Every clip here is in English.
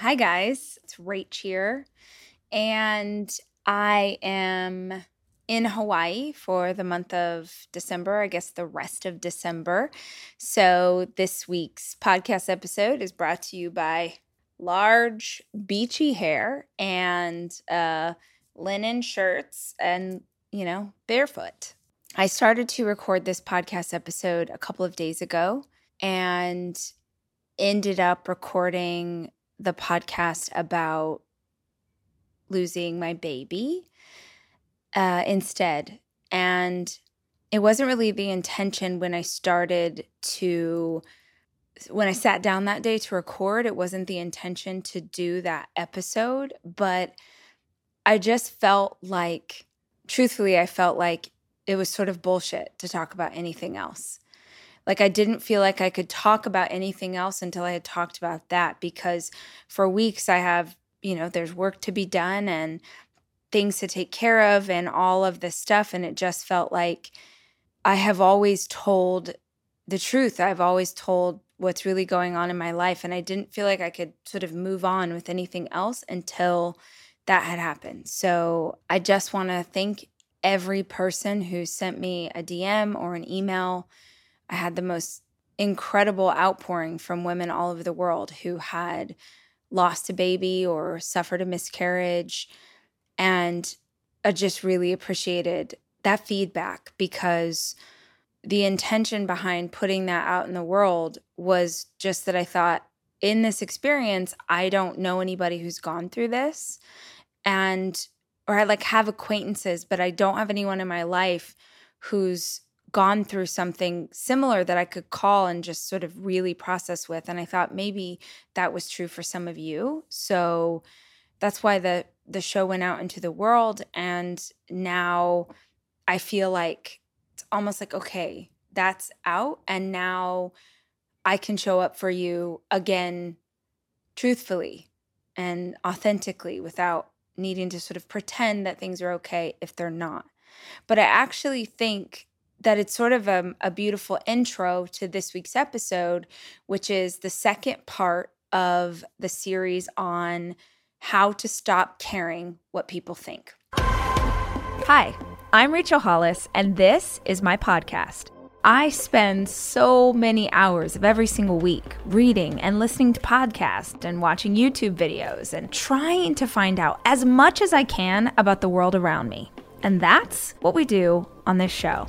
Hi, guys. It's Rach here. And I am in Hawaii for the month of December, I guess the rest of December. So, this week's podcast episode is brought to you by large beachy hair and uh, linen shirts and, you know, barefoot. I started to record this podcast episode a couple of days ago and ended up recording the podcast about losing my baby uh, instead. And it wasn't really the intention when I started to, when I sat down that day to record, it wasn't the intention to do that episode. But I just felt like, truthfully, I felt like it was sort of bullshit to talk about anything else. Like I didn't feel like I could talk about anything else until I had talked about that because for weeks I have, you know, there's work to be done and things to take care of and all of this stuff and it just felt like I have always told the truth. I've always told what's really going on in my life and I didn't feel like I could sort of move on with anything else until that had happened. So I just want to thank every person who sent me a DM or an email I had the most incredible outpouring from women all over the world who had lost a baby or suffered a miscarriage. And I just really appreciated that feedback because the intention behind putting that out in the world was just that I thought, in this experience, I don't know anybody who's gone through this. And, or I like have acquaintances, but I don't have anyone in my life who's gone through something similar that I could call and just sort of really process with. And I thought maybe that was true for some of you. So that's why the the show went out into the world and now I feel like it's almost like okay, that's out and now I can show up for you again truthfully and authentically without needing to sort of pretend that things are okay if they're not. But I actually think that it's sort of a, a, beautiful intro to this week's episode, which is the second part of the series on how to stop caring what people think. Hi, I'm Rachel Hollis, and this is my podcast. I spend so many hours of every single week reading and listening to podcasts and watching YouTube videos and trying to find out as much as I can about the world around me. And that's what we do on this show.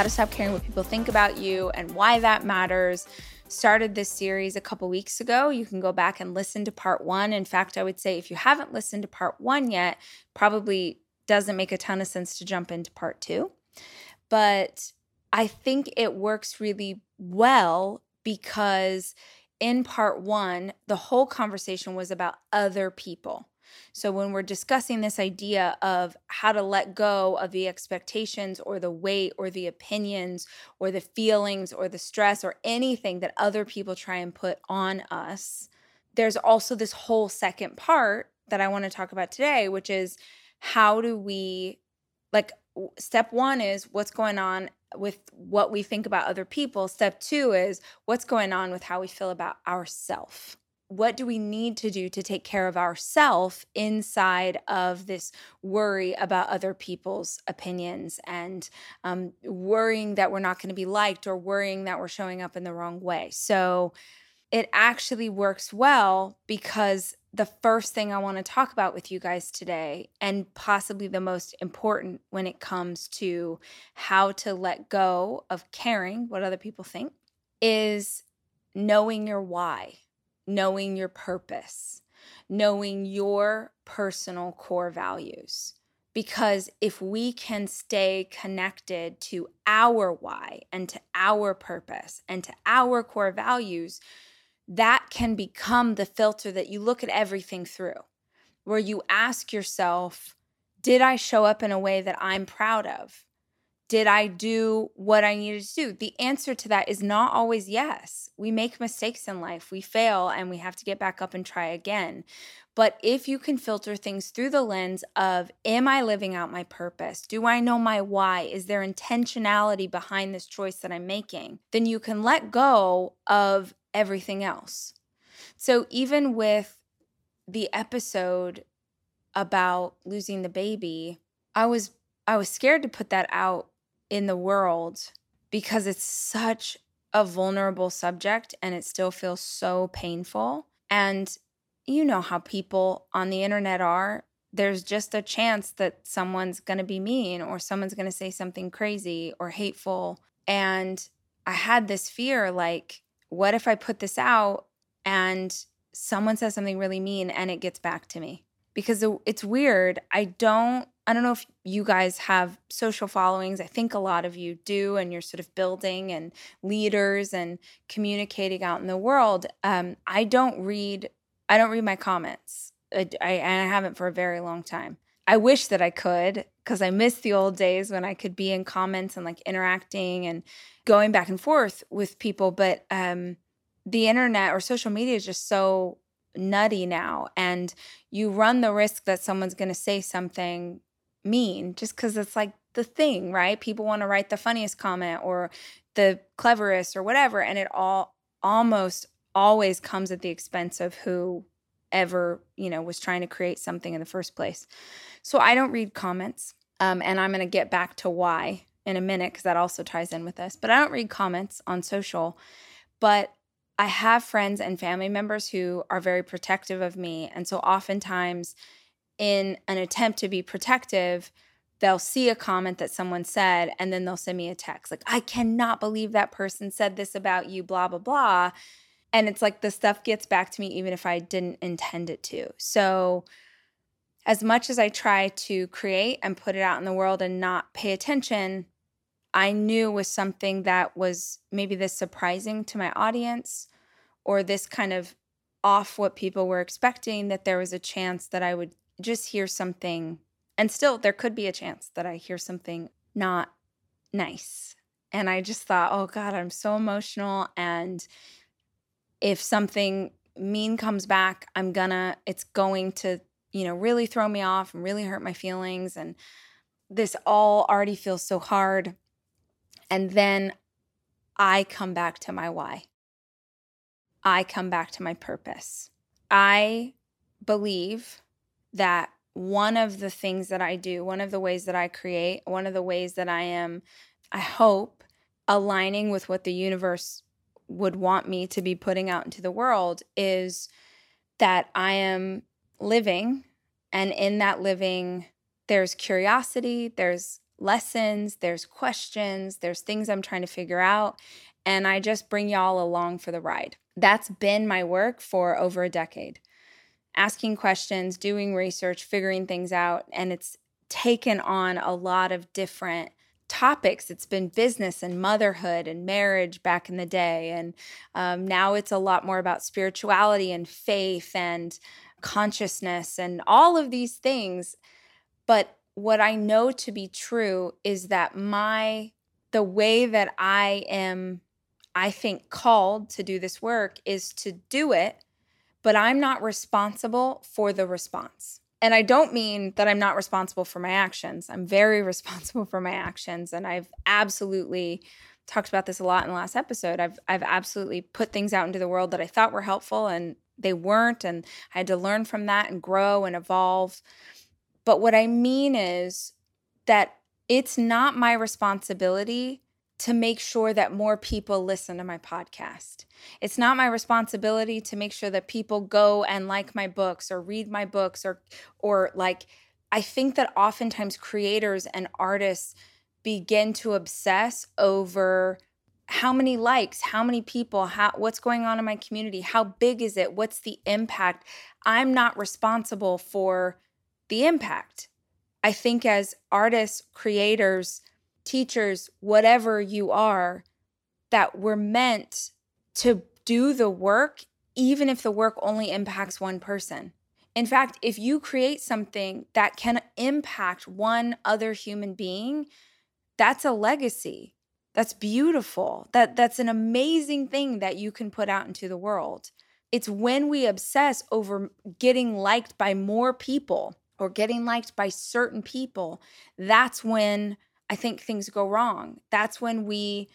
How to stop caring what people think about you and why that matters. Started this series a couple weeks ago. You can go back and listen to part one. In fact, I would say if you haven't listened to part one yet, probably doesn't make a ton of sense to jump into part two. But I think it works really well because in part one, the whole conversation was about other people. So, when we're discussing this idea of how to let go of the expectations or the weight or the opinions or the feelings or the stress or anything that other people try and put on us, there's also this whole second part that I want to talk about today, which is how do we, like, step one is what's going on with what we think about other people. Step two is what's going on with how we feel about ourself what do we need to do to take care of ourself inside of this worry about other people's opinions and um, worrying that we're not going to be liked or worrying that we're showing up in the wrong way? So it actually works well because the first thing I want to talk about with you guys today, and possibly the most important when it comes to how to let go of caring what other people think, is knowing your why knowing your purpose, knowing your personal core values. Because if we can stay connected to our why and to our purpose and to our core values, that can become the filter that you look at everything through, where you ask yourself, Did I show up in a way that I'm proud of? Did I do what I needed to do? The answer to that is not always yes. We make mistakes in life, we fail, and we have to get back up and try again. But if you can filter things through the lens of, Am I living out my purpose? Do I know my why? Is there intentionality behind this choice that I'm making? Then you can let go of everything else. So even with the episode about losing the baby, I was I was scared to put that out in the world because it's such a vulnerable subject and it still feels so painful. And you know how people on the internet are. There's just a chance that someone's going to be mean or someone's going to say something crazy or hateful. And I had this fear like, what if I put this out and someone says something really mean and it gets back to me? Because it's weird. I don't I don't know if you guys have social followings. I think a lot of you do, and you're sort of building and leaders and communicating out in the world. Um, I don't read. I don't read my comments. I, I, and I haven't for a very long time. I wish that I could because I miss the old days when I could be in comments and like interacting and going back and forth with people. But um, the internet or social media is just so nutty now, and you run the risk that someone's going to say something mean just because it's like the thing, right? People want to write the funniest comment or the cleverest or whatever. And it all almost always comes at the expense of who ever, you know, was trying to create something in the first place. So I don't read comments. Um, and I'm going to get back to why in a minute because that also ties in with this. But I don't read comments on social. But I have friends and family members who are very protective of me. And so oftentimes, in an attempt to be protective, they'll see a comment that someone said and then they'll send me a text like, I cannot believe that person said this about you, blah, blah, blah. And it's like the stuff gets back to me even if I didn't intend it to. So, as much as I try to create and put it out in the world and not pay attention, I knew was something that was maybe this surprising to my audience or this kind of off what people were expecting that there was a chance that I would just hear something, and still there could be a chance that I hear something not nice. And I just thought, oh God, I'm so emotional. And if something mean comes back, I'm gonna, it's going to, you know, really throw me off and really hurt my feelings. And this all already feels so hard. And then I come back to my why. I come back to my purpose. I believe that one of the things that I do, one of the ways that I create, one of the ways that I am, I hope, aligning with what the universe would want me to be putting out into the world is that I am living. And in that living, there's curiosity, there's lessons, there's questions, there's things I'm trying to figure out. And I just bring y'all along for the ride. That's been my work for over a decade asking questions, doing research, figuring things out. And it's taken on a lot of different topics. It's been business and motherhood and marriage back in the day. And um, now it's a lot more about spirituality and faith and consciousness and all of these things. But what I know to be true is that my, the way that I am, I think, called to do this work is to do it but I'm not responsible for the response. And I don't mean that I'm not responsible for my actions. I'm very responsible for my actions. And I've absolutely talked about this a lot in the last episode. I've I've absolutely put things out into the world that I thought were helpful and they weren't. And I had to learn from that and grow and evolve. But what I mean is that it's not my responsibility to make sure that more people listen to my podcast. It's not my responsibility to make sure that people go and like my books or read my books or or like I think that oftentimes creators and artists begin to obsess over how many likes, how many people, how what's going on in my community, how big is it, what's the impact? I'm not responsible for the impact. I think as artists, creators, teachers, whatever you are, that we're meant to do the work, even if the work only impacts one person. In fact, if you create something that can impact one other human being, that's a legacy. That's beautiful. That that's an amazing thing that you can put out into the world. It's when we obsess over getting liked by more people or getting liked by certain people, that's when I think things go wrong. That's when we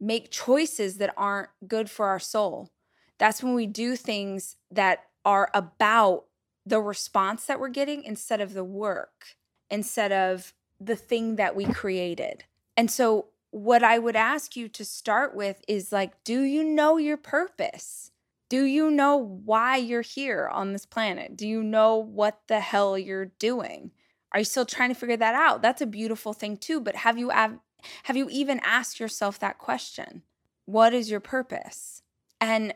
make choices that aren't good for our soul. That's when we do things that are about the response that we're getting instead of the work, instead of the thing that we created. And so, what I would ask you to start with is like, do you know your purpose? Do you know why you're here on this planet? Do you know what the hell you're doing? Are you still trying to figure that out? That's a beautiful thing too, but have you have, have you even asked yourself that question? What is your purpose? And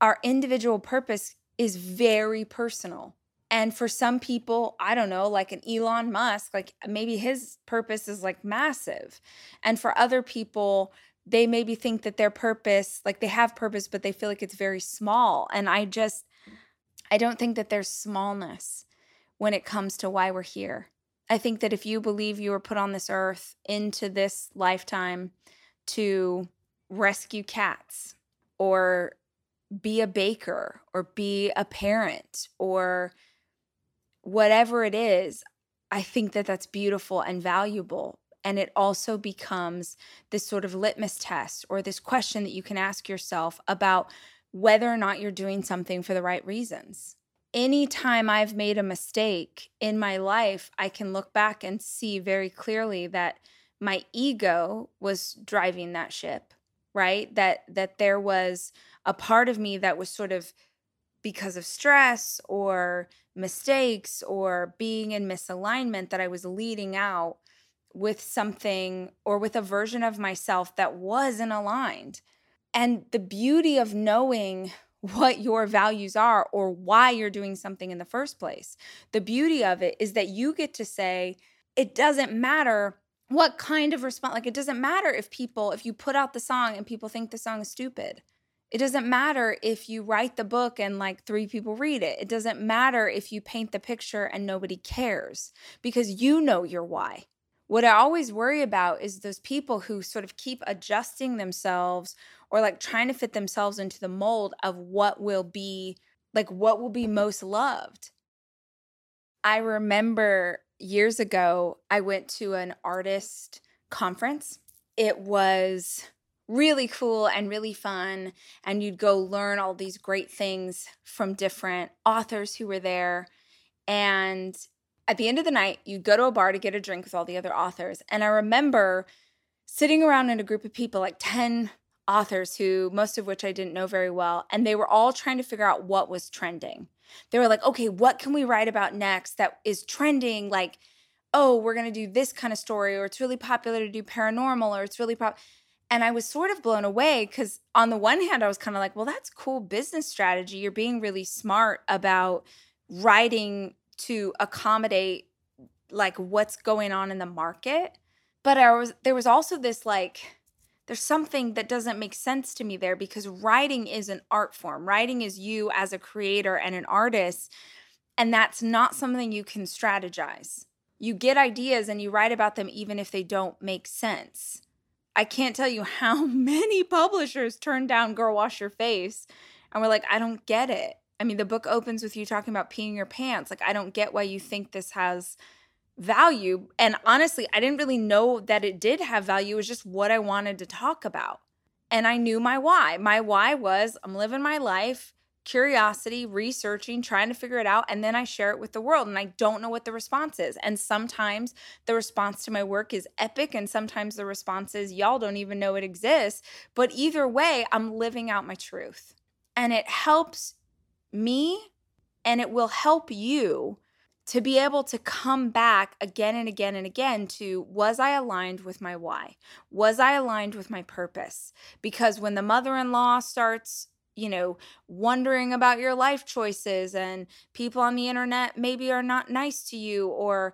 our individual purpose is very personal. And for some people, I don't know, like an Elon Musk, like maybe his purpose is like massive. And for other people, they maybe think that their purpose, like they have purpose, but they feel like it's very small. And I just, I don't think that there's smallness when it comes to why we're here. I think that if you believe you were put on this earth into this lifetime to rescue cats or be a baker or be a parent or whatever it is, I think that that's beautiful and valuable. And it also becomes this sort of litmus test or this question that you can ask yourself about whether or not you're doing something for the right reasons. Anytime I've made a mistake in my life, I can look back and see very clearly that my ego was driving that ship, right? That that there was a part of me that was sort of because of stress or mistakes or being in misalignment that I was leading out with something or with a version of myself that wasn't aligned. And the beauty of knowing what your values are or why you're doing something in the first place, the beauty of it is that you get to say, it doesn't matter what kind of response, like, it doesn't matter if people, if you put out the song and people think the song is stupid. It doesn't matter if you write the book and like three people read it. It doesn't matter if you paint the picture and nobody cares because you know your why. What I always worry about is those people who sort of keep adjusting themselves or like trying to fit themselves into the mold of what will be like what will be most loved. I remember years ago, I went to an artist conference. It was really cool and really fun. And you'd go learn all these great things from different authors who were there. And at the end of the night, you'd go to a bar to get a drink with all the other authors. And I remember sitting around in a group of people, like 10 authors who most of which I didn't know very well, and they were all trying to figure out what was trending. They were like, okay, what can we write about next that is trending? Like, oh, we're going to do this kind of story, or it's really popular to do paranormal, or it's really pop. And I was sort of blown away because, on the one hand, I was kind of like, well, that's cool business strategy. You're being really smart about writing to accommodate like what's going on in the market. But I was there was also this like there's something that doesn't make sense to me there because writing is an art form. Writing is you as a creator and an artist, and that's not something you can strategize. You get ideas and you write about them even if they don't make sense. I can't tell you how many publishers turned down Girl Wash Your Face and we're like, I don't get it. I mean, the book opens with you talking about peeing your pants. Like, I don't get why you think this has value. And honestly, I didn't really know that it did have value. It was just what I wanted to talk about. And I knew my why. My why was I'm living my life curiosity, researching, trying to figure it out, and then I share it with the world. And I don't know what the response is. And sometimes the response to my work is epic, and sometimes the response is, y'all don't even know it exists. But either way, I'm living out my truth. And it helps me and it will help you to be able to come back again and again and again to was I aligned with my why? Was I aligned with my purpose? Because when the mother in law starts you know, wondering about your life choices and people on the internet maybe are not nice to you or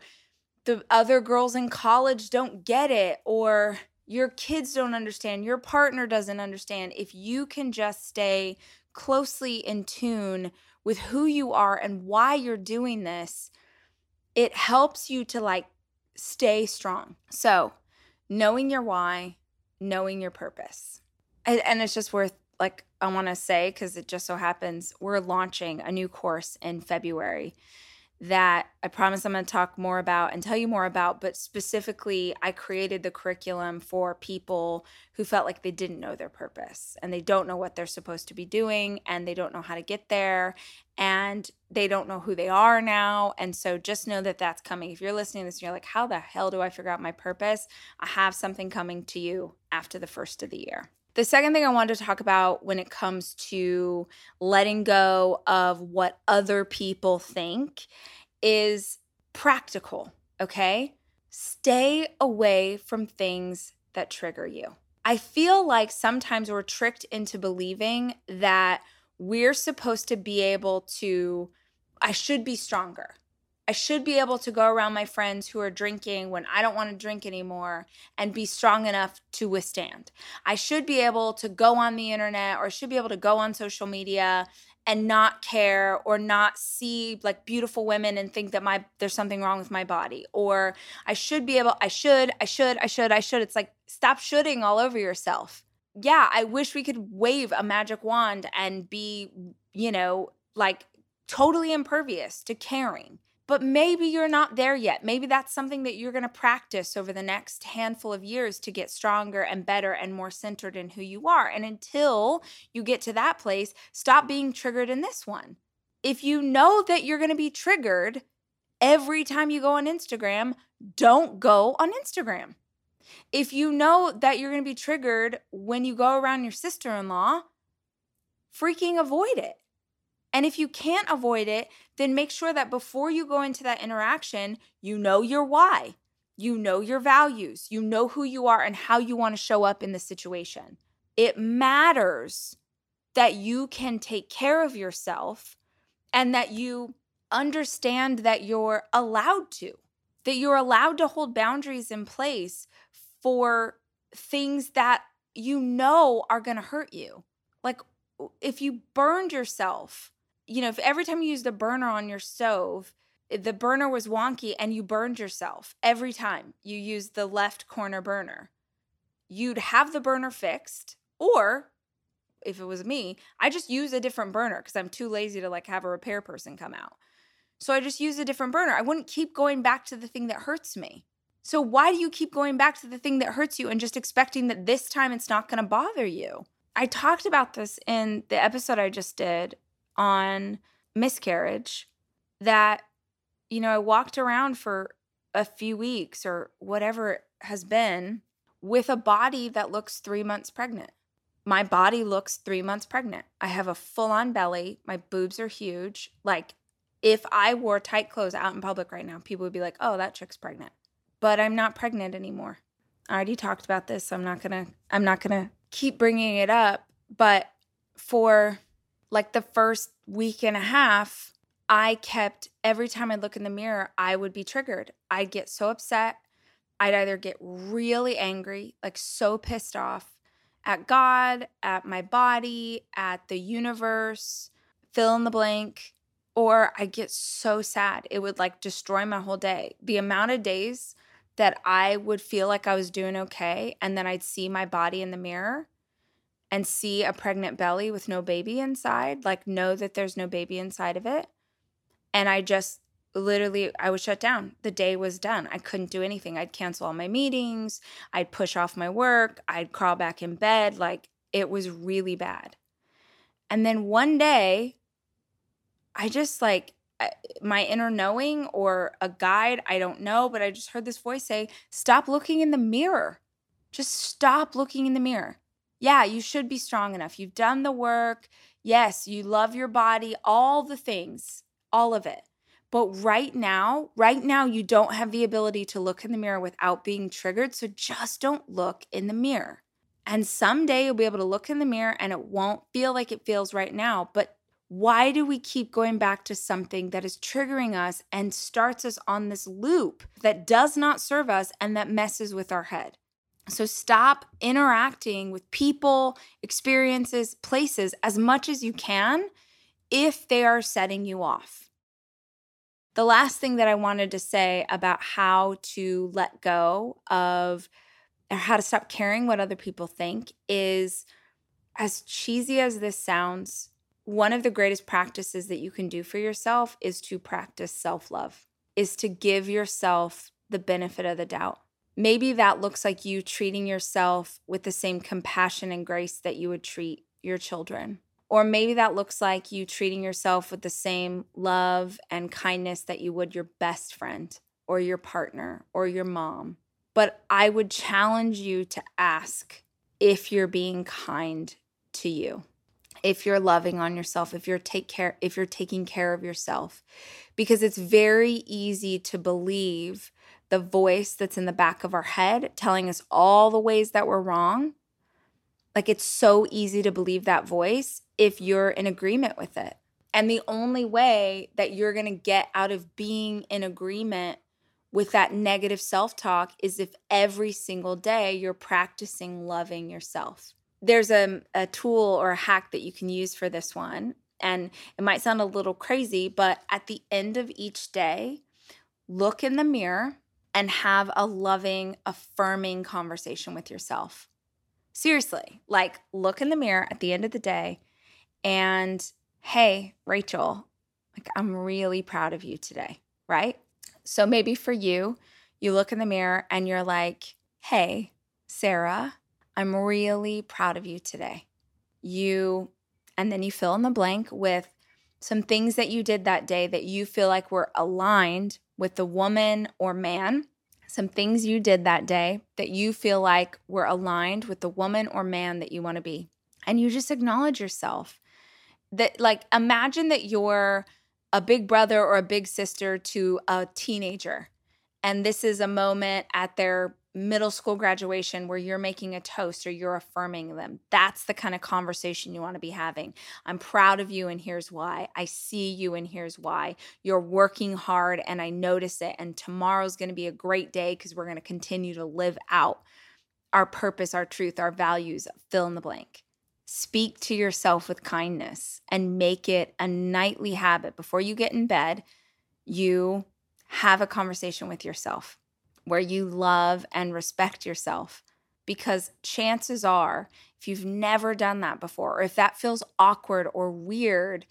the other girls in college don't get it or your kids don't understand, your partner doesn't understand. If you can just stay closely in tune with who you are and why you're doing this, it helps you to like stay strong. So, knowing your why, knowing your purpose. And, and it's just worth like I want to say cuz it just so happens we're launching a new course in February that I promise I'm going to talk more about and tell you more about. But specifically, I created the curriculum for people who felt like they didn't know their purpose and they don't know what they're supposed to be doing and they don't know how to get there and they don't know who they are now. And so just know that that's coming. If you're listening to this and you're like, how the hell do I figure out my purpose? I have something coming to you after the first of the year. The second thing I wanted to talk about when it comes to letting go of what other people think is practical, okay? Stay away from things that trigger you. I feel like sometimes we're tricked into believing that we're supposed to be able to, I should be stronger. I should be able to go around my friends who are drinking when I don't want to drink anymore and be strong enough to withstand. I should be able to go on the internet or should be able to go on social media and not care or not see like beautiful women and think that my there's something wrong with my body or I should be able I should I should I should I should it's like stop shooting all over yourself. Yeah, I wish we could wave a magic wand and be, you know, like totally impervious to caring but maybe you're not there yet. Maybe that's something that you're going to practice over the next handful of years to get stronger and better and more centered in who you are. And until you get to that place, stop being triggered in this one. If you know that you're going to be triggered every time you go on Instagram, don't go on Instagram. If you know that you're going to be triggered when you go around your sister in law, freaking avoid it. And if you can't avoid it, then make sure that before you go into that interaction, you know your why, you know your values, you know who you are and how you want to show up in the situation. It matters that you can take care of yourself and that you understand that you're allowed to, that you're allowed to hold boundaries in place for things that you know are going to hurt you. Like if you burned yourself you know, if every time you used a burner on your stove, the burner was wonky and you burned yourself every time you used the left corner burner, you'd have the burner fixed. Or if it was me, I just use a different burner because I'm too lazy to like have a repair person come out. So I just use a different burner. I wouldn't keep going back to the thing that hurts me. So why do you keep going back to the thing that hurts you and just expecting that this time it's not going to bother you? I talked about this in the episode I just did on miscarriage that, you know, I walked around for a few weeks or whatever it has been with a body that looks three months pregnant. My body looks three months pregnant. I have a full on belly. My boobs are huge. Like, if I wore tight clothes out in public right now, people would be like, oh, that chick's pregnant. But I'm not pregnant anymore. I already talked about this, so I'm not gonna, I'm not gonna keep bringing it up. But for like the first week and a half, I kept every time I look in the mirror, I would be triggered. I'd get so upset. I'd either get really angry, like so pissed off at God, at my body, at the universe, fill in the blank, or I get so sad. It would like destroy my whole day. The amount of days that I would feel like I was doing okay and then I'd see my body in the mirror and see a pregnant belly with no baby inside, like know that there's no baby inside of it. And I just literally I was shut down. The day was done. I couldn't do anything. I'd cancel all my meetings, I'd push off my work, I'd crawl back in bed, like it was really bad. And then one day I just like my inner knowing or a guide, I don't know, but I just heard this voice say, "Stop looking in the mirror. Just stop looking in the mirror." Yeah, you should be strong enough. You've done the work. Yes, you love your body, all the things, all of it. But right now, right now, you don't have the ability to look in the mirror without being triggered. So just don't look in the mirror. And someday you'll be able to look in the mirror and it won't feel like it feels right now. But Why do we keep going back to something that is triggering us and starts us on this loop that does not serve us and that messes with our head? So stop interacting with people, experiences, places as much as you can if they are setting you off. The last thing that I wanted to say about how to let go of or how to stop caring what other people think is as cheesy as this sounds, one of the greatest practices that you can do for yourself is to practice self love, is to give yourself the benefit of the doubt. Maybe that looks like you treating yourself with the same compassion and grace that you would treat your children. Or maybe that looks like you treating yourself with the same love and kindness that you would your best friend or your partner or your mom. But I would challenge you to ask if you're being kind to you if you're loving on yourself if you're take care if you're taking care of yourself because it's very easy to believe the voice that's in the back of our head telling us all the ways that we're wrong like it's so easy to believe that voice if you're in agreement with it and the only way that you're going to get out of being in agreement with that negative self-talk is if every single day you're practicing loving yourself there's a, a tool or a hack that you can use for this one. And it might sound a little crazy, but at the end of each day, look in the mirror and have a loving, affirming conversation with yourself. Seriously, like look in the mirror at the end of the day and, hey, Rachel, like I'm really proud of you today, right? So maybe for you, you look in the mirror and you're like, hey, Sarah, I'm really proud of you today. You, and then you fill in the blank with some things that you did that day that you feel like were aligned with the woman or man. Some things you did that day that you feel like were aligned with the woman or man that you want to be. And you just acknowledge yourself. That, like, imagine that you're a big brother or a big sister to a teenager. And this is a moment at their middle school graduation where you're making a toast or you're affirming them. That's the kind of conversation you want to be having. I'm proud of you and here's why. I see you and here's why. You're working hard and I notice it. And tomorrow's going to be a great day because we're going to continue to live out our purpose, our truth, our values. Fill in the blank. Speak to yourself with kindness and make it a nightly habit. Before you get in bed, you have a conversation with yourself where you love and respect yourself. Because chances are, if you've never done that before, or if that feels awkward or weird,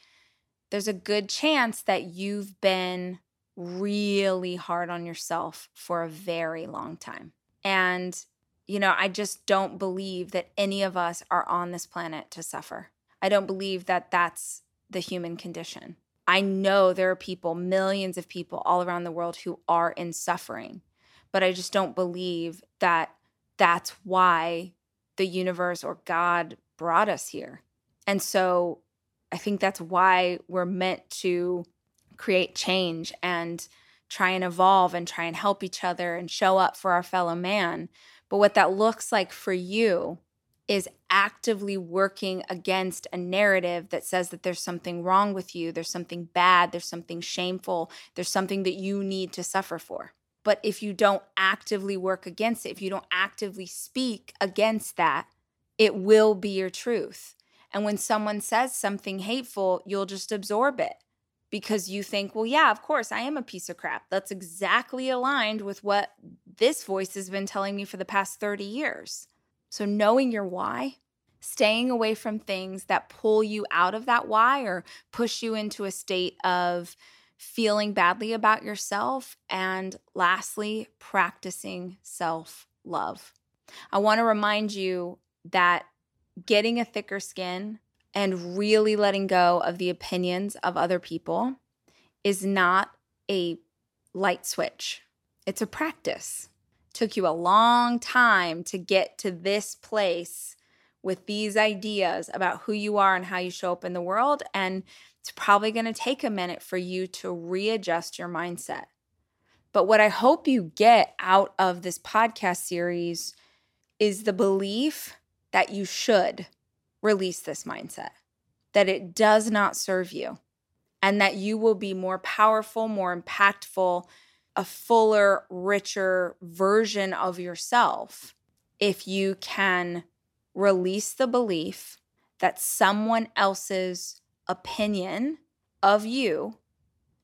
there's a good chance that you've been really hard on yourself for a very long time. And, you know, I just don't believe that any of us are on this planet to suffer. I don't believe that that's the human condition. I know there are people, millions of people all around the world who are in suffering but I just don't believe that that's why the universe or God brought us here. And so I think that's why we're meant to create change and try and evolve and try and help each other and show up for our fellow man. But what that looks like for you is actively working against a narrative that says that there's something wrong with you, there's something bad, there's something shameful, there's something that you need to suffer for. But if you don't actively work against it, if you don't actively speak against that, it will be your truth. And when someone says something hateful, you'll just absorb it because you think, well, yeah, of course, I am a piece of crap. That's exactly aligned with what this voice has been telling me for the past 30 years. So, knowing your why, staying away from things that pull you out of that why or push you into a state of feeling badly about yourself, and lastly, practicing self love. I want to remind you that getting a thicker skin and really letting go of the opinions of other people is not a light switch. It's a practice. Took you a long time to get to this place with these ideas about who you are and how you show up in the world. And it's probably going to take a minute for you to readjust your mindset. But what I hope you get out of this podcast series is the belief that you should release this mindset, that it does not serve you and that you will be more powerful, more impactful, a fuller, richer version of yourself if you can release the belief that someone else's opinion of you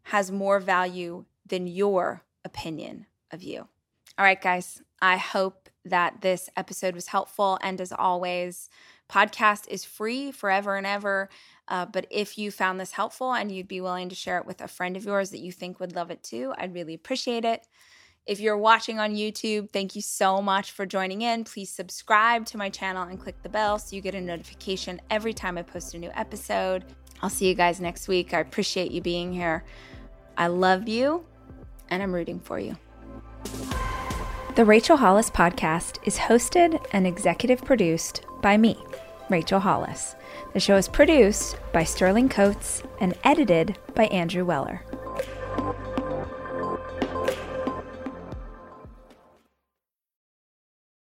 has more value than your opinion of you. All right, guys, I hope that this episode was helpful. And as always, podcast is free forever and ever. Uh, but if you found this helpful and you'd be willing to share it with a friend of yours that you think would love it too, I'd really appreciate it. If you're watching on YouTube, thank you so much for joining in. Please subscribe to my channel and click the bell so you get a notification every time I post a new episode. I'll see you guys next week. I appreciate you being here. I love you and I'm rooting for you. The Rachel Hollis podcast is hosted and executive produced by me, Rachel Hollis. The show is produced by Sterling Coates and edited by Andrew Weller.